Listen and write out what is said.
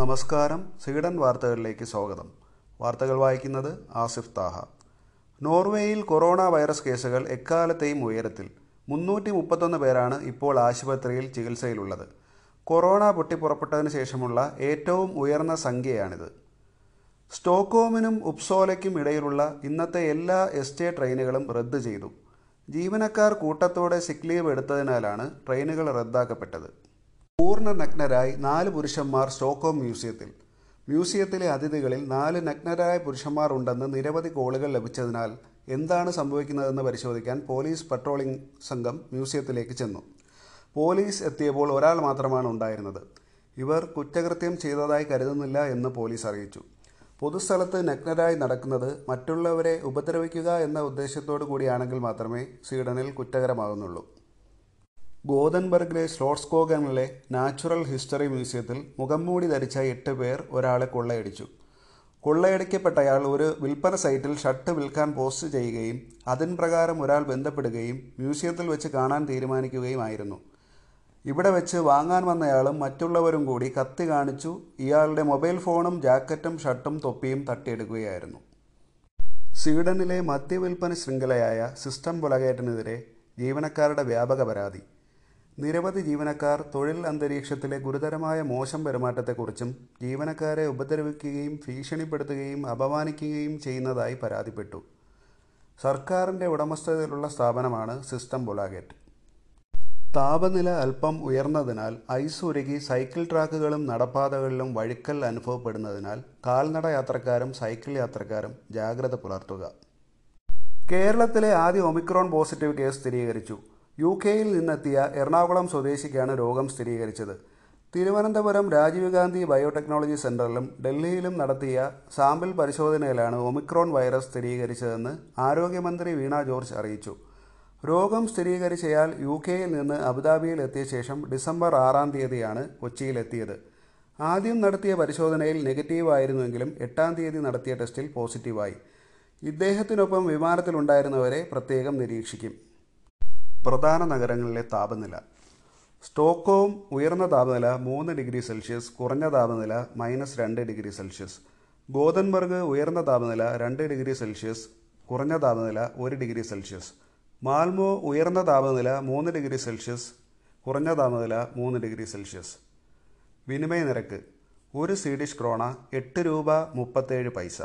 നമസ്കാരം. സ്വീഡൻ വാർത്തകളിലേക്ക് സ്വാഗതം. വാർത്തകൾ വായിക്കുന്നത് ആസിഫ് താഹ. നോർവേയിൽ കൊറോണ വൈറസ് കേസുകൾ എക്കാലത്തെയും ഉയരത്തിൽ. മുന്നൂറ്റി മുപ്പത്തൊന്ന് പേരാണ് ഇപ്പോൾ ആശുപത്രിയിൽ ചികിത്സയിലുള്ളത്. കൊറോണ പൊട്ടിപ്പുറപ്പെട്ടതിന് ശേഷമുള്ള ഏറ്റവും ഉയർന്ന സംഖ്യയാണിത്. സ്റ്റോക്കോമിനും ഉപ്സോലയ്ക്കും ഇടയിലുള്ള ഇന്നത്തെ എല്ലാ എസ്റ്റേ ട്രെയിനുകളും റദ്ദ് ചെയ്തു. ജീവനക്കാർ കൂട്ടത്തോടെ സിക്ക് ലീവ് എടുത്തതിനാലാണ് ട്രെയിനുകൾ റദ്ദാക്കപ്പെട്ടത്. പൂർണ നഗ്നരായി നാല് പുരുഷന്മാർ സ്റ്റോക്കോം മ്യൂസിയത്തിൽ. മ്യൂസിയത്തിലെ അതിഥികളിൽ നാല് നഗ്നരായ പുരുഷന്മാർ ഉണ്ടെന്ന് നിരവധി കോളുകൾ ലഭിച്ചതിനാൽ എന്താണ് സംഭവിക്കുന്നതെന്ന് പരിശോധിക്കാൻ പോലീസ് പട്രോളിംഗ് സംഘം മ്യൂസിയത്തിലേക്ക് ചെന്നു. പോലീസ് എത്തിയപ്പോൾ ഒരാൾ മാത്രമാണ് ഉണ്ടായിരുന്നത്. ഇവർ കുറ്റകൃത്യം ചെയ്തതായി കരുതുന്നില്ല എന്ന് പോലീസ് അറിയിച്ചു. പൊതുസ്ഥലത്ത് നഗ്നരായി നടക്കുന്നത് മറ്റുള്ളവരെ ഉപദ്രവിക്കുക എന്ന ഉദ്ദേശത്തോടു കൂടിയാണെങ്കിൽ മാത്രമേ സ്വീഡനിൽ കുറ്റകരമാകുന്നുള്ളൂ. ഗോതൻബർഗിലെ സ്ലോട്സ്കോഗനിലെ നാച്ചുറൽ ഹിസ്റ്ററി മ്യൂസിയത്തിൽ മുഖംമൂടി ധരിച്ച എട്ട് പേർ ഒരാളെ കൊള്ളയടിച്ചു. കൊള്ളയടിക്കപ്പെട്ടയാൾ ഒരു വിൽപ്പന സൈറ്റിൽ ഷർട്ട് വിൽക്കാൻ പോസ്റ്റ് ചെയ്യുകയും അതിൻ പ്രകാരം ഒരാൾ ബന്ധപ്പെടുകയും മ്യൂസിയത്തിൽ വെച്ച് കാണാൻ തീരുമാനിക്കുകയുമായിരുന്നു. ഇവിടെ വെച്ച് വാങ്ങാൻ വന്നയാളും മറ്റുള്ളവരും കൂടി കത്തി കാണിച്ചു ഇയാളുടെ മൊബൈൽ ഫോണും ജാക്കറ്റും ഷർട്ടും തൊപ്പിയും തട്ടിയെടുക്കുകയായിരുന്നു. സ്വീഡനിലെ മദ്യവിൽപ്പന ശൃംഖലയായ സിസ്റ്റം ബുലഗേറ്റിനെതിരെ ജീവനക്കാരുടെ വ്യാപക പരാതി. നിരവധി ജീവനക്കാർ തൊഴിൽ അന്തരീക്ഷത്തിലെ ഗുരുതരമായ മോശം പെരുമാറ്റത്തെക്കുറിച്ചും ജീവനക്കാരെ ഉപദ്രവിക്കുകയും ഭീഷണിപ്പെടുത്തുകയും അപമാനിക്കുകയും ചെയ്യുന്നതായി പരാതിപ്പെട്ടു. സർക്കാരിന്റെ ഉടമസ്ഥതയിലുള്ള സ്ഥാപനമാണ് സിസ്റ്റം ബുലാഗേറ്റ്. താപനില അല്പം ഉയർന്നതിനാൽ ഐസ് ഉരുകി സൈക്കിൾ ട്രാക്കുകളും നടപ്പാതകളിലും വഴുക്കൽ അനുഭവപ്പെടുന്നതിനാൽ കാൽനട യാത്രക്കാരും സൈക്കിൾ യാത്രക്കാരും ജാഗ്രത പുലർത്തുക. കേരളത്തിലെ ആദ്യ ഒമിക്രോൺ പോസിറ്റീവ് കേസ് സ്ഥിരീകരിച്ചു. യു കെയിൽ നിന്നെത്തിയ എറണാകുളം സ്വദേശിക്കാണ് രോഗം സ്ഥിരീകരിച്ചത്. തിരുവനന്തപുരം രാജീവ് ഗാന്ധി ബയോടെക്നോളജി സെന്ററിലും ഡൽഹിയിലും നടത്തിയ സാമ്പിൾ പരിശോധനയിലാണ് ഒമിക്രോൺ വൈറസ് സ്ഥിരീകരിച്ചതെന്ന് ആരോഗ്യമന്ത്രി വീണ ജോർജ് അറിയിച്ചു. രോഗം സ്ഥിരീകരിച്ചയാൾ യു കെയിൽ നിന്ന് അബുദാബിയിൽ എത്തിയ ശേഷം ഡിസംബർ ആറാം തീയതിയാണ് കൊച്ചിയിലെത്തിയത്. ആദ്യം നടത്തിയ പരിശോധനയിൽ നെഗറ്റീവ് ആയിരുന്നുവെങ്കിലും എട്ടാം തീയതി നടത്തിയ ടെസ്റ്റിൽ പോസിറ്റീവായി. ഇദ്ദേഹത്തിനൊപ്പം വിമാനത്തിലുണ്ടായിരുന്നവരെ പ്രത്യേകം നിരീക്ഷിക്കും. പ്രധാന നഗരങ്ങളിലെ താപനില. സ്റ്റോക്കോം ഉയർന്ന താപനില മൂന്ന് ഡിഗ്രി സെൽഷ്യസ് കുറഞ്ഞ താപനില മൈനസ് രണ്ട് ഡിഗ്രി സെൽഷ്യസ്. ഗോതൻബർഗ് ഉയർന്ന താപനില രണ്ട് ഡിഗ്രി സെൽഷ്യസ് കുറഞ്ഞ താപനില ഒരു ഡിഗ്രി സെൽഷ്യസ്. മാൽമോ ഉയർന്ന താപനില മൂന്ന് ഡിഗ്രി സെൽഷ്യസ് കുറഞ്ഞ താപനില മൂന്ന് ഡിഗ്രി സെൽഷ്യസ്. വിനിമയ നിരക്ക് ഒരു സ്വീഡിഷ് ക്രോണ എട്ട് രൂപ മുപ്പത്തേഴ് പൈസ.